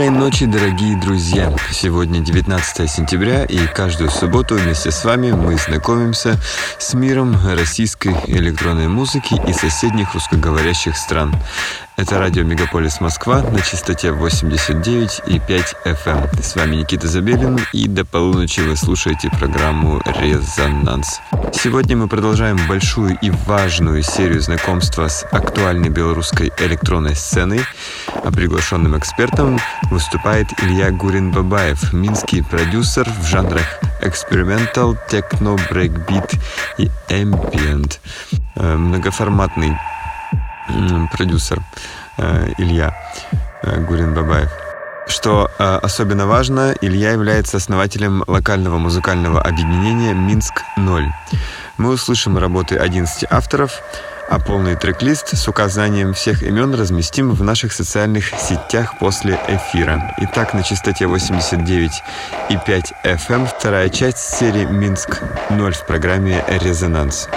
Доброй ночи, дорогие друзья! Сегодня 19 сентября, и каждую субботу вместе с вами мы знакомимся с миром российской электронной музыки и соседних русскоговорящих стран. Это радио Мегаполис Москва на частоте 89,5 FM. Эм. С вами Никита Забелин, и до полуночи вы слушаете программу «Резонанс». Сегодня мы продолжаем большую и важную серию знакомства с актуальной белорусской электронной сценой. А приглашенным экспертом выступает Илья Гурин-Бабаев, минский продюсер в жанрах experimental, техно, брейкбит и ambient. Э, многоформатный продюсер э, Илья э, Гурин-Бабаев. Что э, особенно важно, Илья является основателем локального музыкального объединения «Минск-0». Мы услышим работы 11 авторов, а полный трек-лист с указанием всех имен разместим в наших социальных сетях после эфира. Итак, на частоте 89,5 FM вторая часть серии «Минск-0» в программе «Резонанс».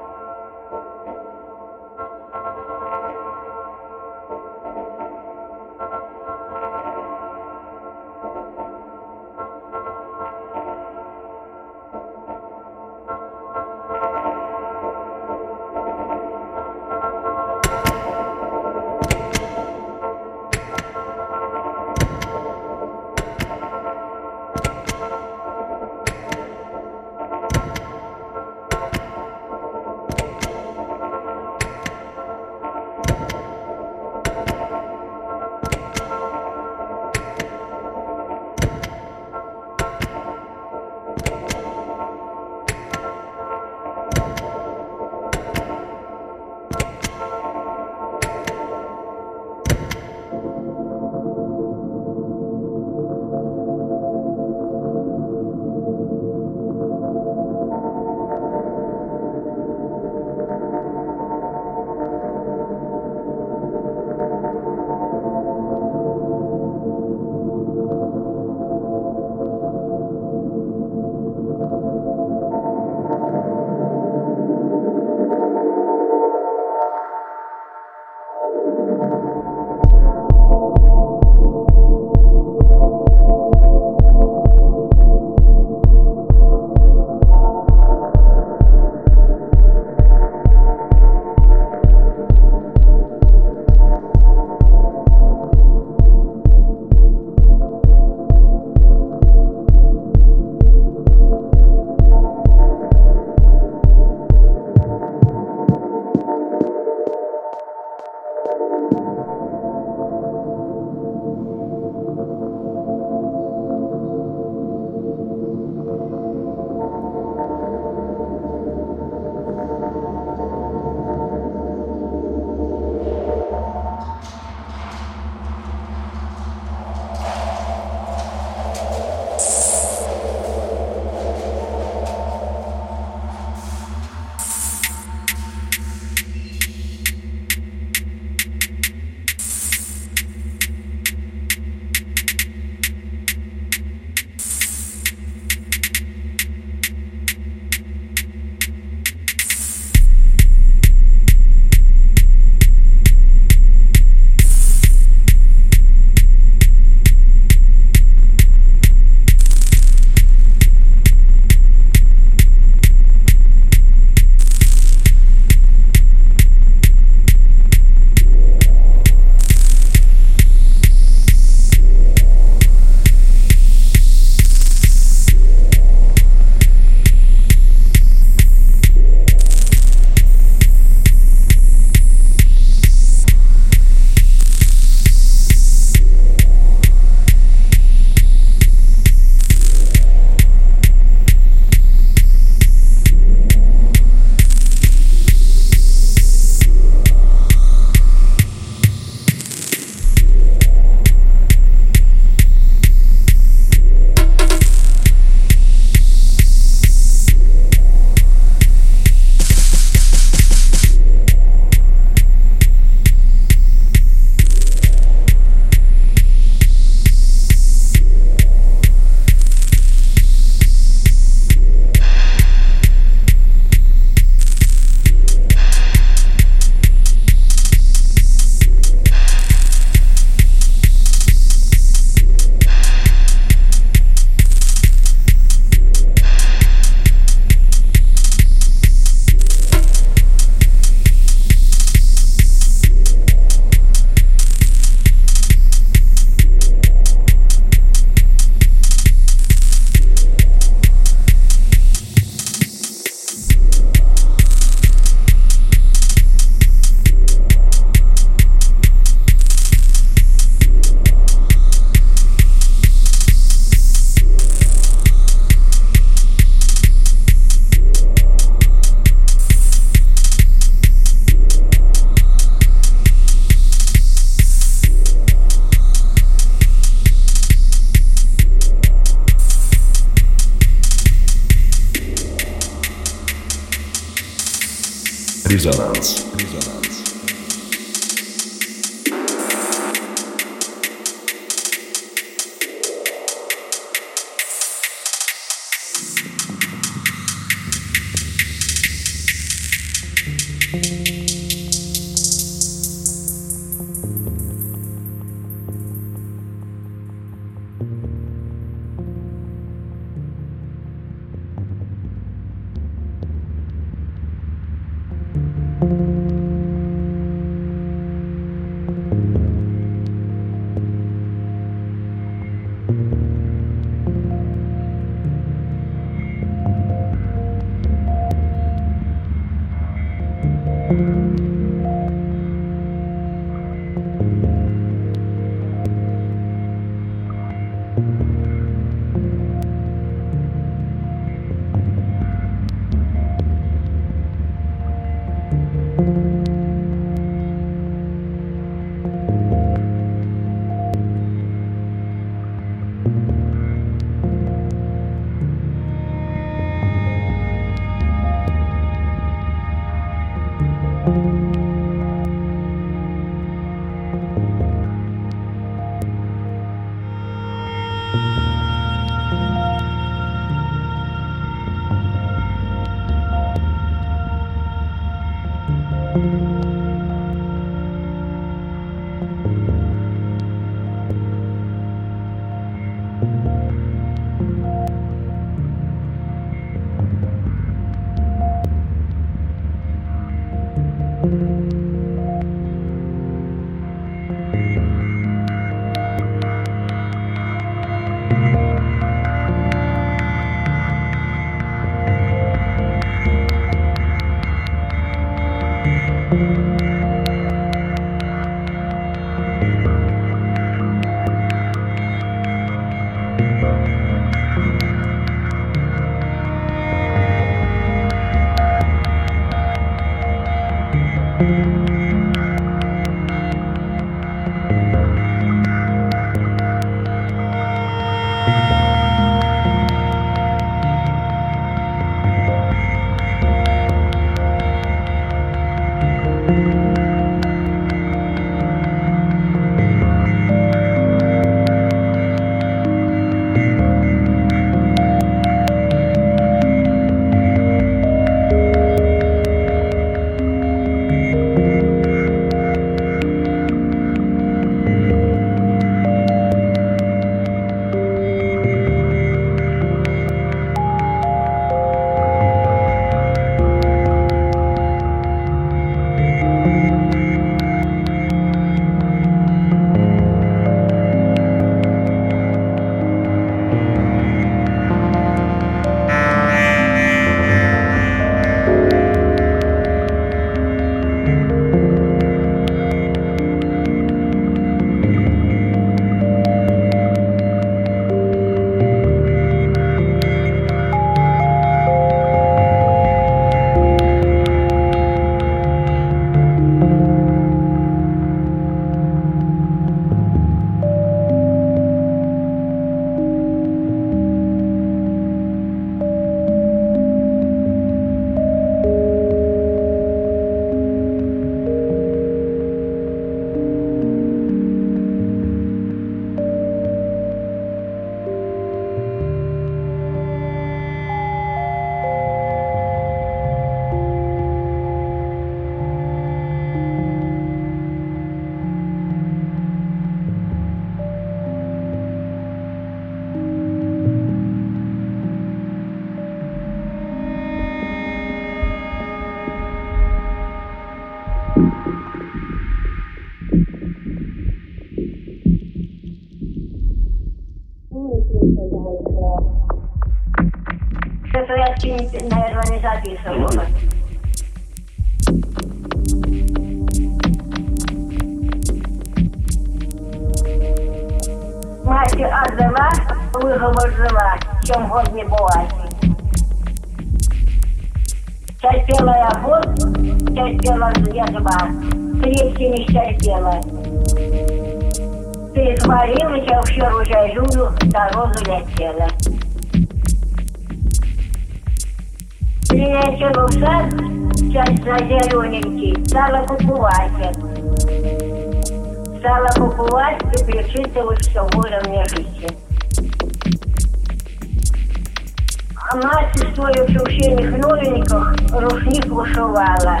А мать, стоячи в синих новеньках, рушник вышивала.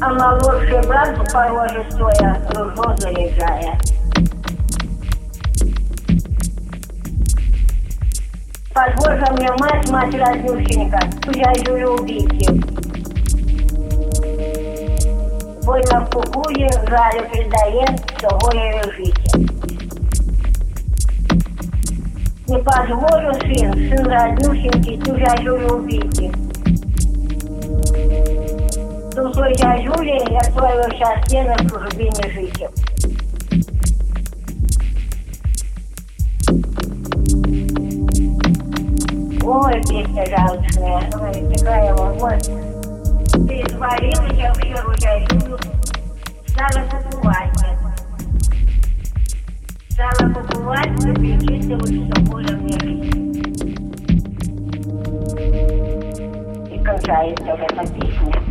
А молодший брат в пороже стоя ружо заряжая. Подвожа мне мать, мать разнюшенька, дядю убийцы. Больно в кукуе, жалю передает, что воля лежите. Не позволю, сын, сын роднюшенький, ту убийцы. Ту свой дядюли, я твою счастье на службе не жить. Ой, песня жалостная, ой, такая вот, вот. Перетворилась я в серую дядю, стала покупать. Стала что более мне жизнь. И кончается эта песня.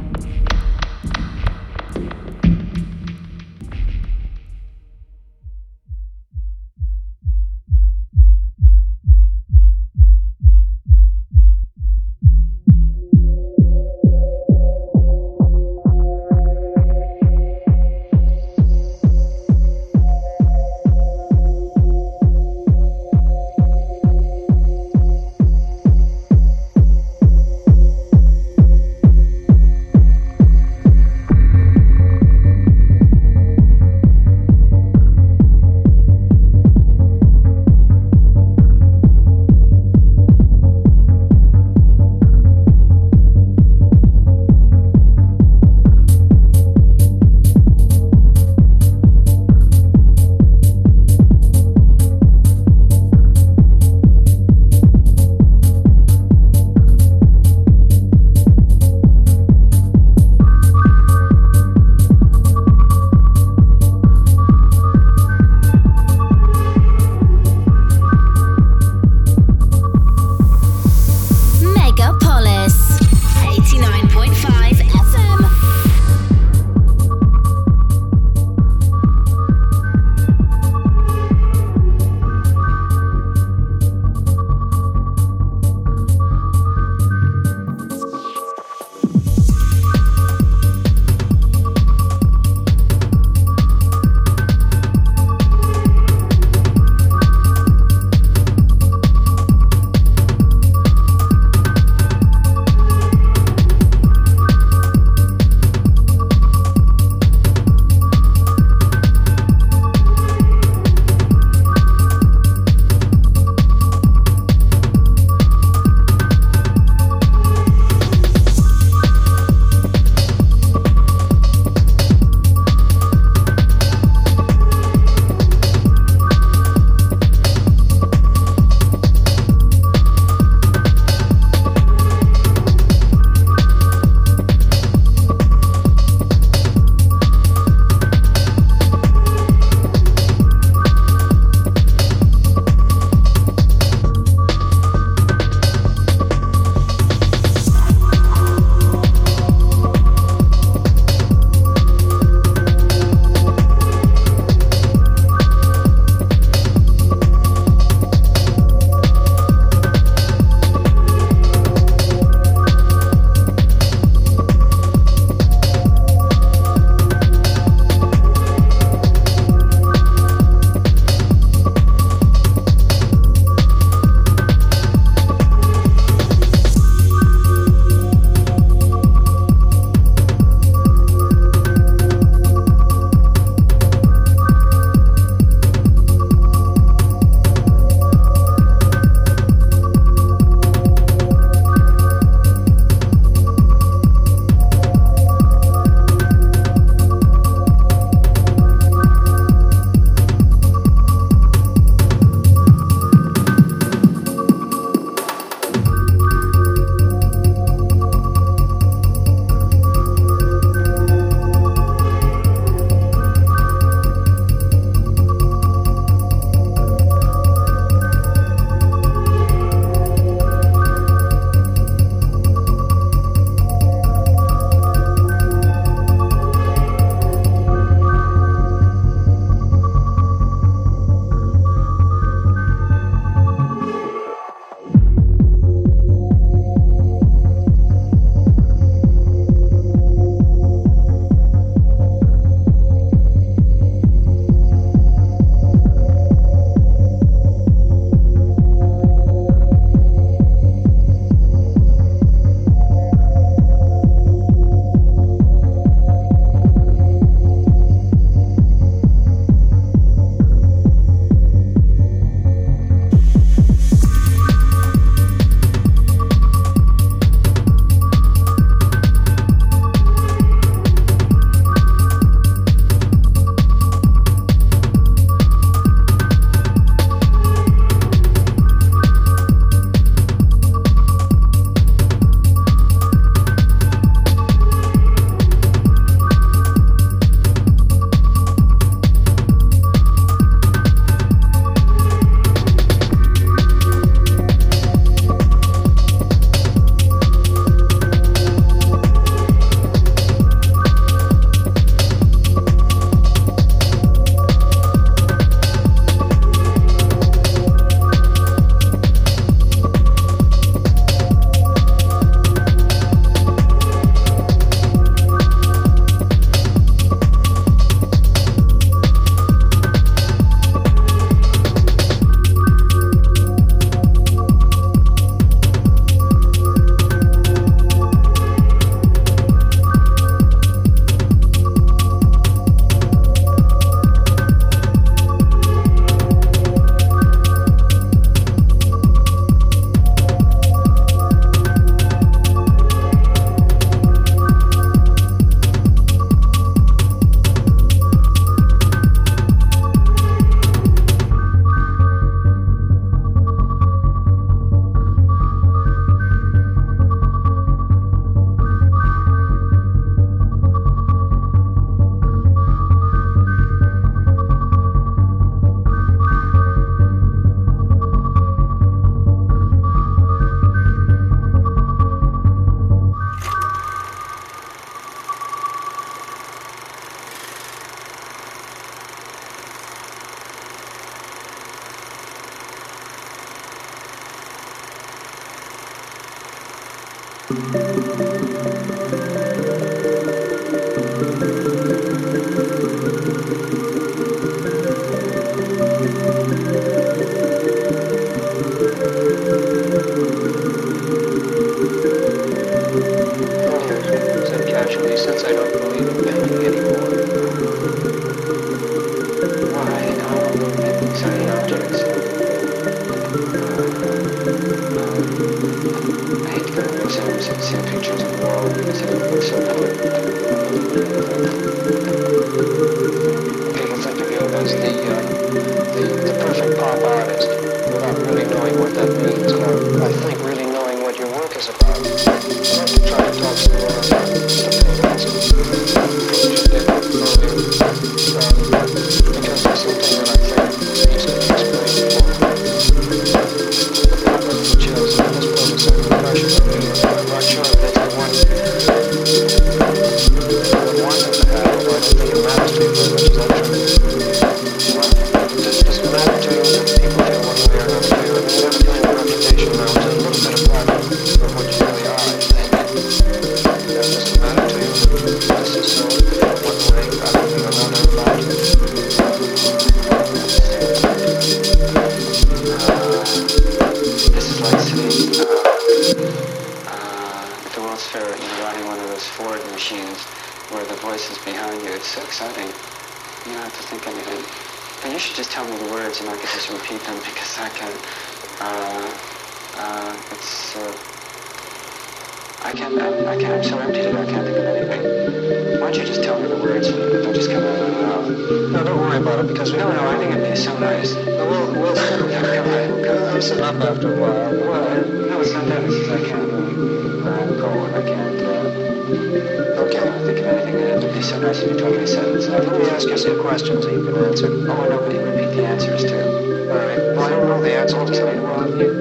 nice in a 20 sentence. Now, let me ask you some questions that you can answer. Oh, and nobody repeat the answers to. Alright. Well, I don't know the answers to any one of you.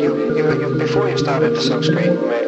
you, you, you before you started the silk screen, you made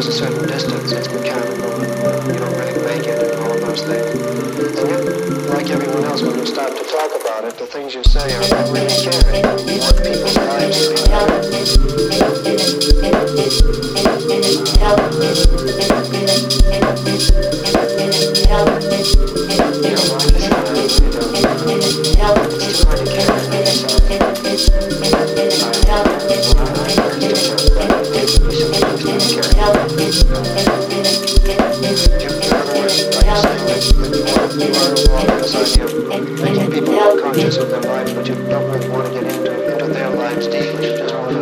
has a certain distance, it's mechanical, you don't really make it, and all of those things. And yet, like everyone else, when you start to talk about it, the things you say are not really caring. You want people's lives to be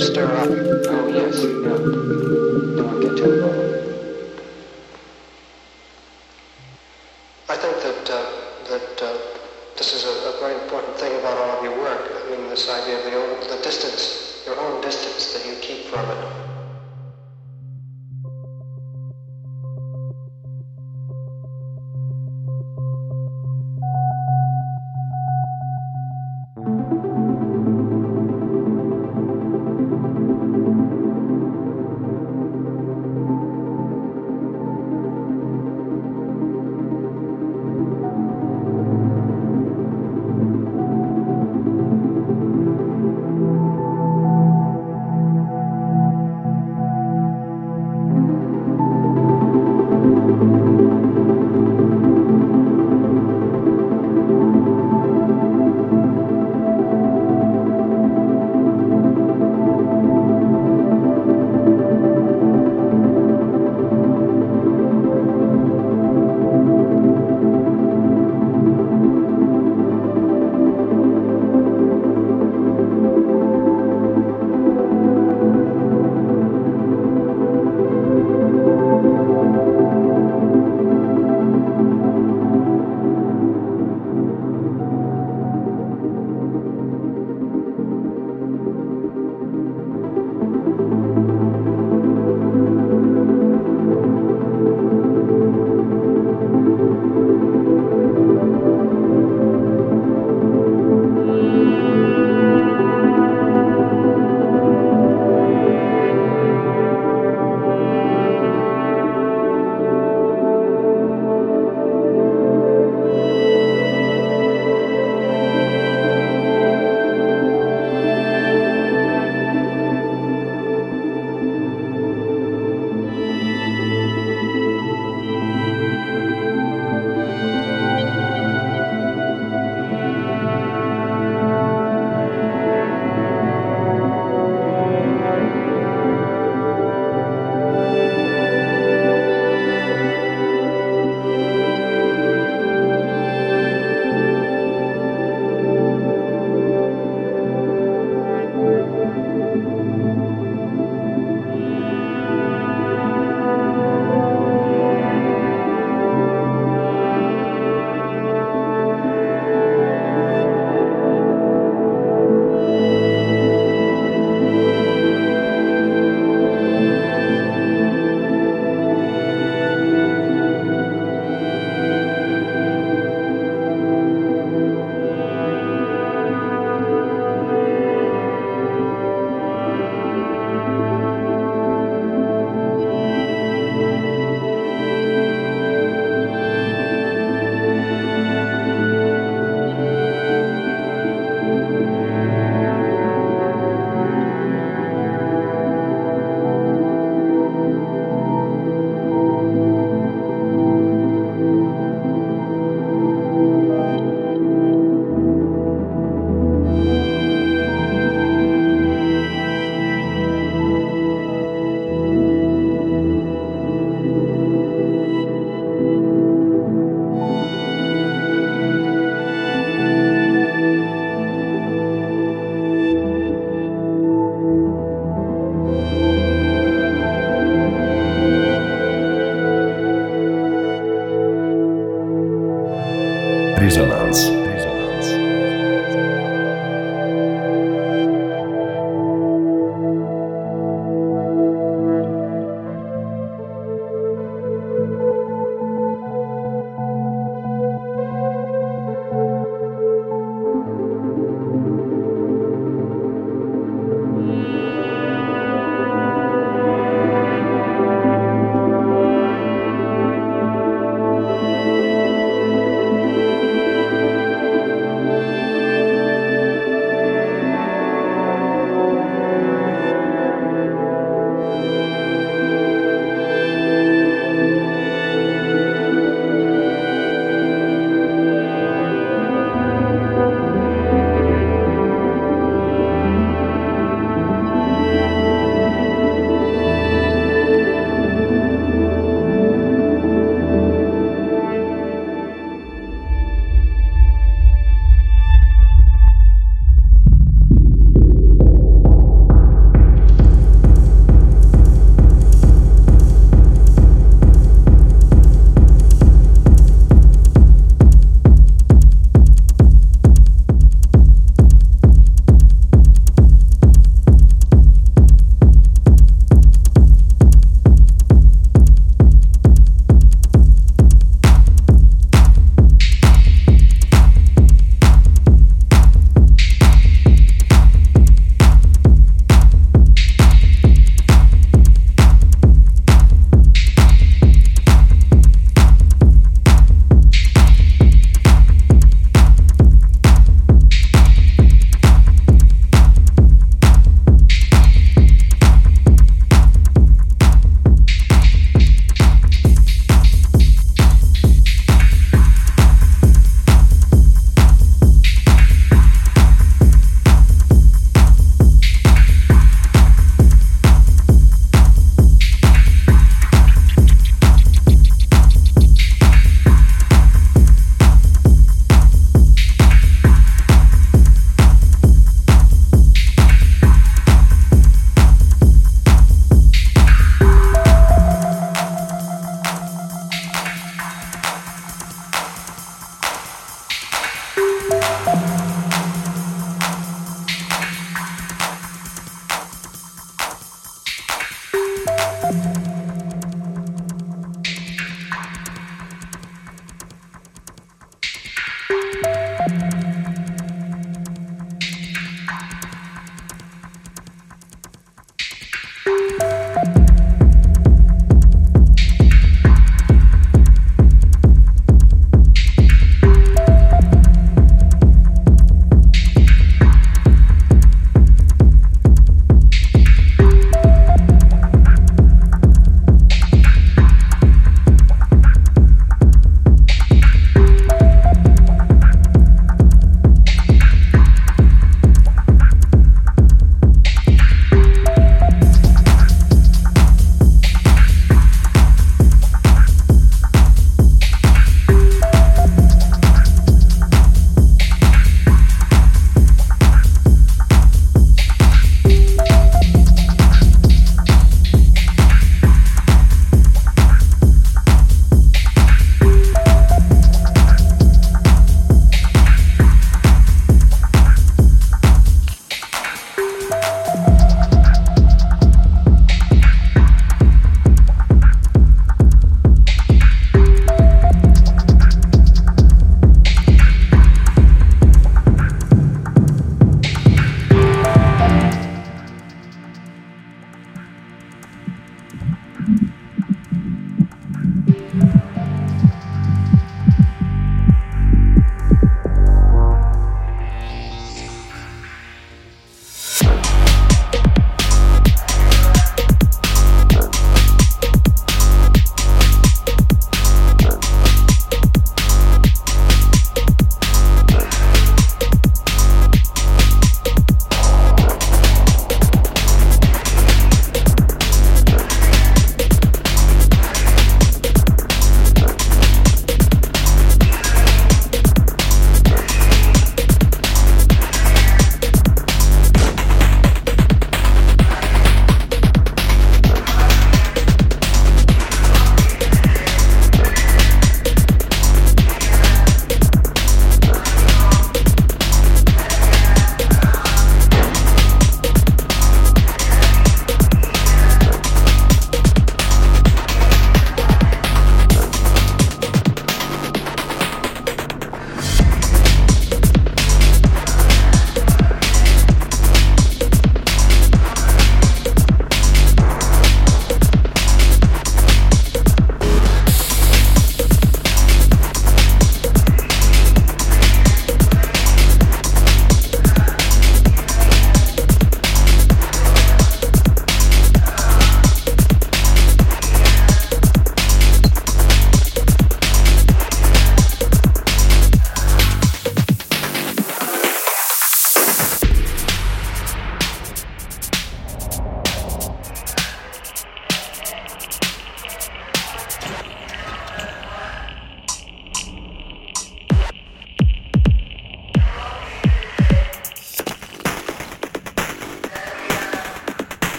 stir up. Oh, yes not get. I think that, uh, that uh, this is a, a, very important thing about all of your work. I mean, this idea of the, the distance, your own distance that you keep from it.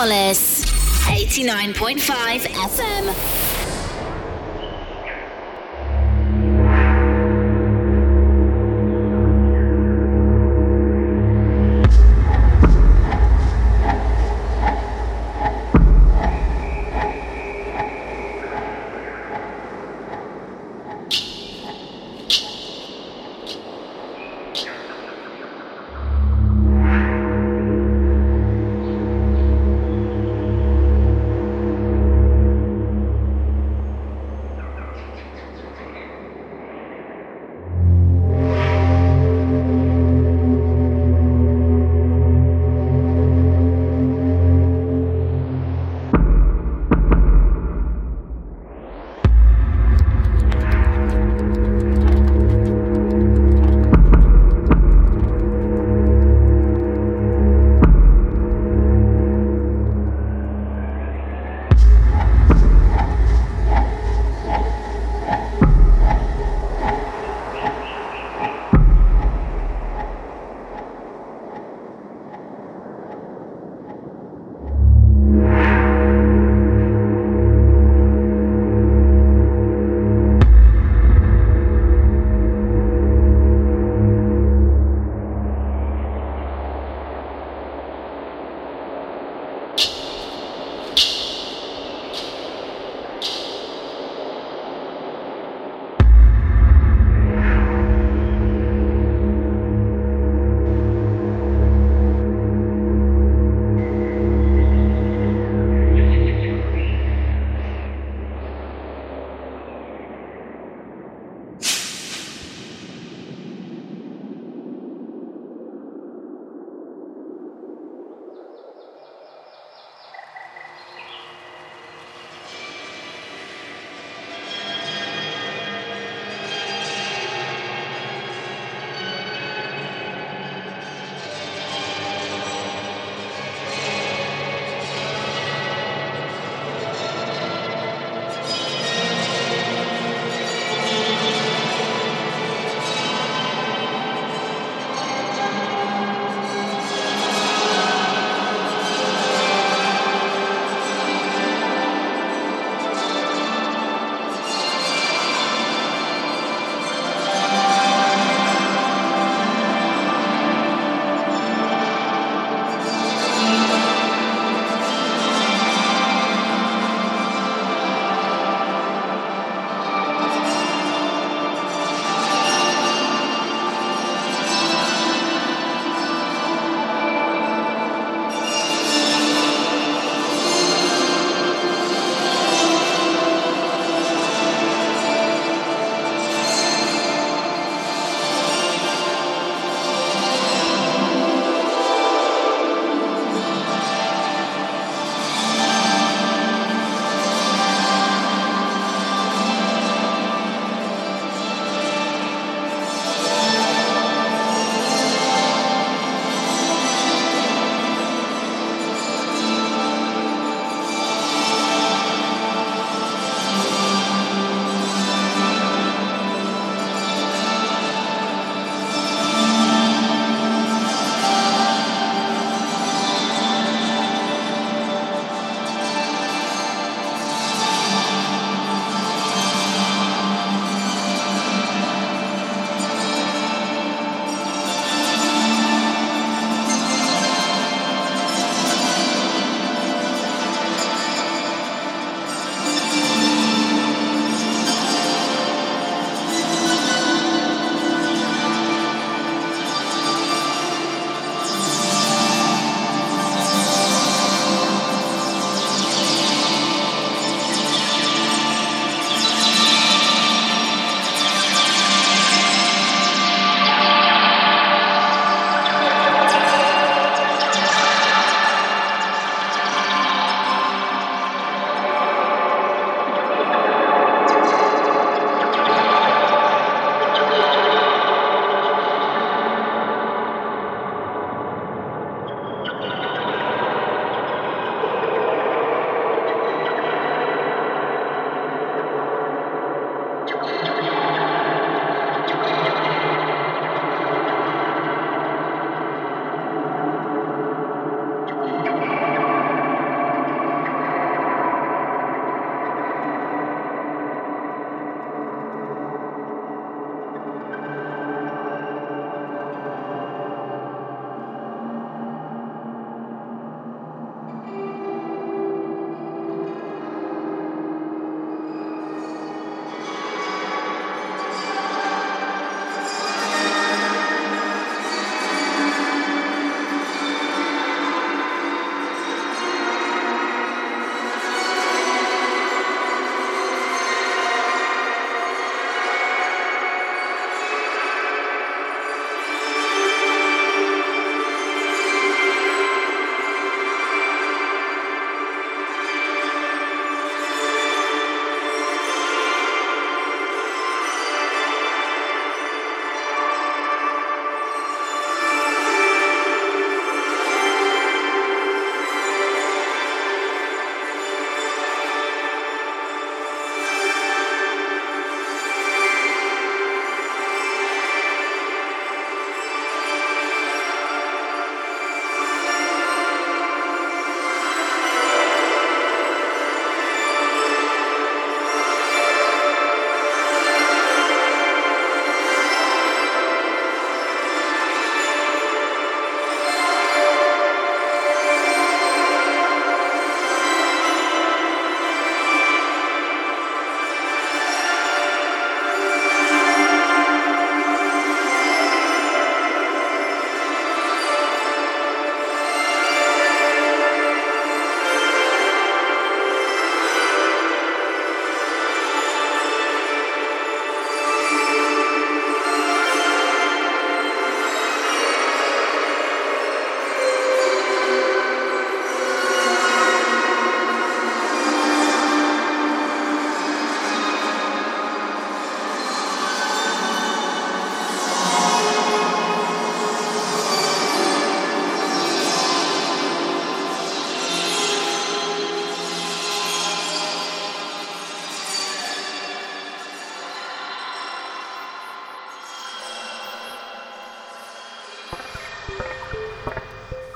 Megapolis 89.5 FM.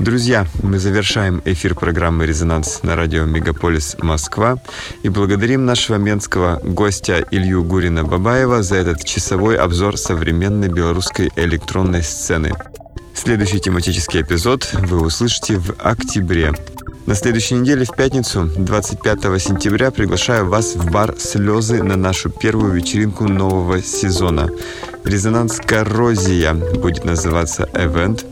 Друзья, мы завершаем эфир программы «Резонанс» на радио «Мегаполис Москва» и благодарим нашего менского гостя Илью Гурина-Бабаева за этот часовой обзор современной белорусской электронной сцены. Следующий тематический эпизод вы услышите в октябре. На следующей неделе, в пятницу, 25 сентября, приглашаю вас в бар «Слезы» на нашу первую вечеринку нового сезона. «Резонанс Коррозия» будет называться «Эвент»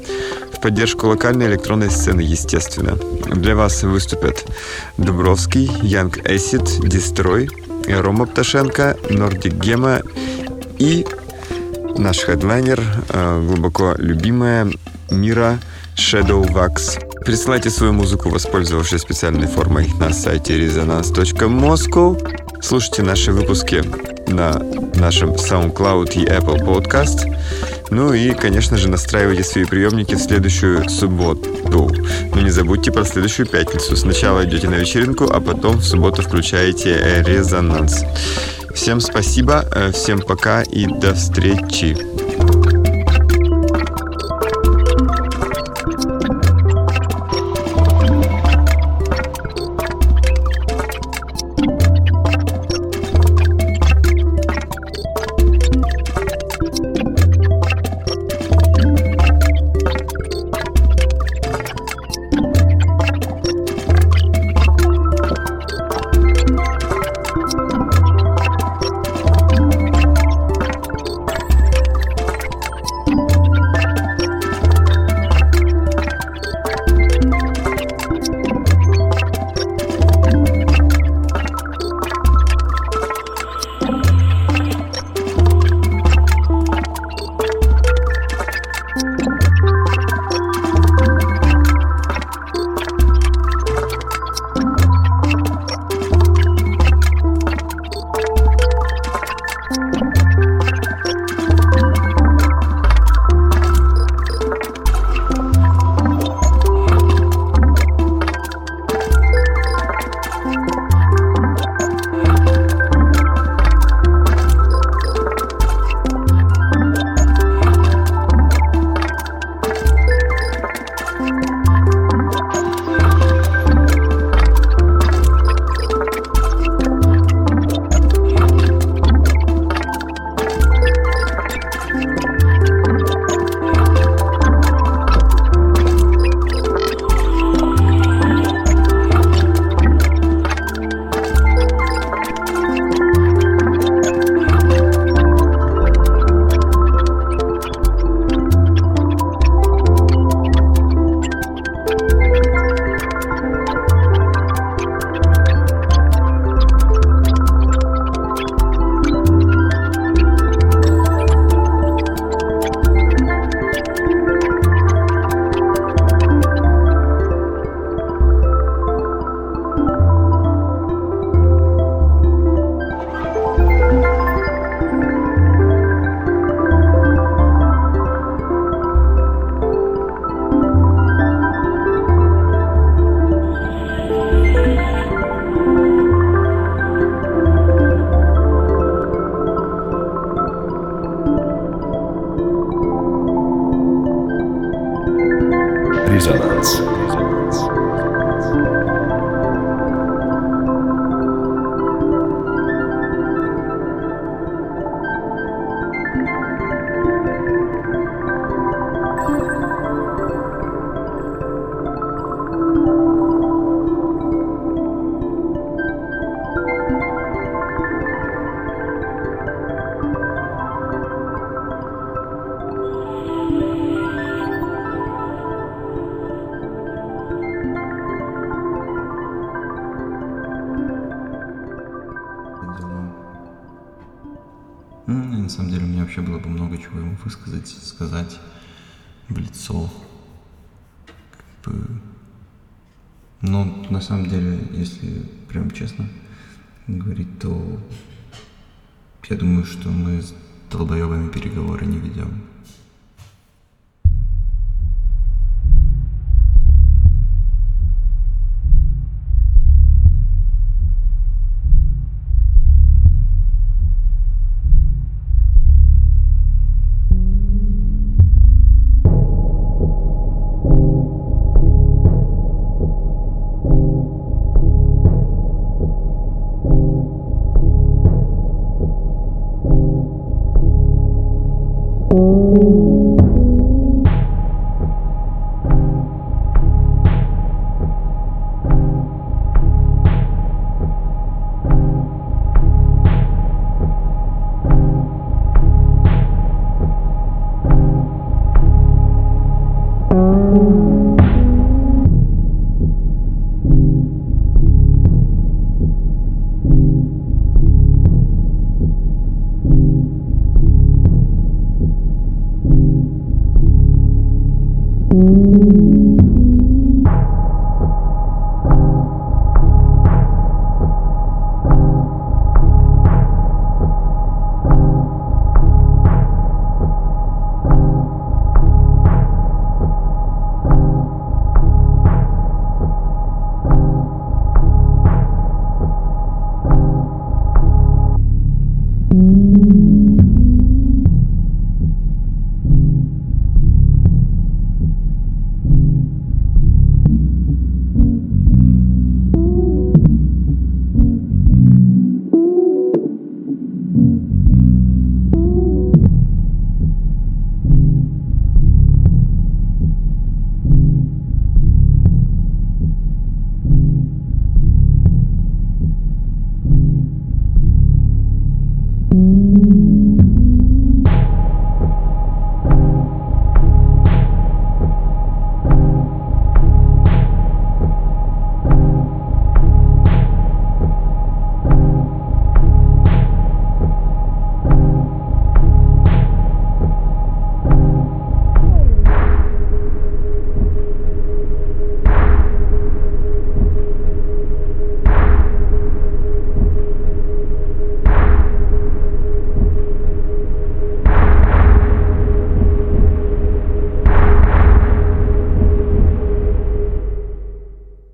поддержку локальной электронной сцены, естественно. Для вас выступят Дубровский, Янг Эсид, Дестрой, Рома Пташенко, Нордик Гема и наш хедлайнер, э, глубоко любимая Мира Shadow Wax. Присылайте свою музыку, воспользовавшись специальной формой на сайте resonance.moscow. Слушайте наши выпуски на нашем SoundCloud и Apple Podcast. Ну и, конечно же, настраивайте свои приемники в следующую субботу. Но не забудьте про следующую пятницу. Сначала идете на вечеринку, а потом в субботу включаете резонанс. Всем спасибо, э, всем пока и до встречи.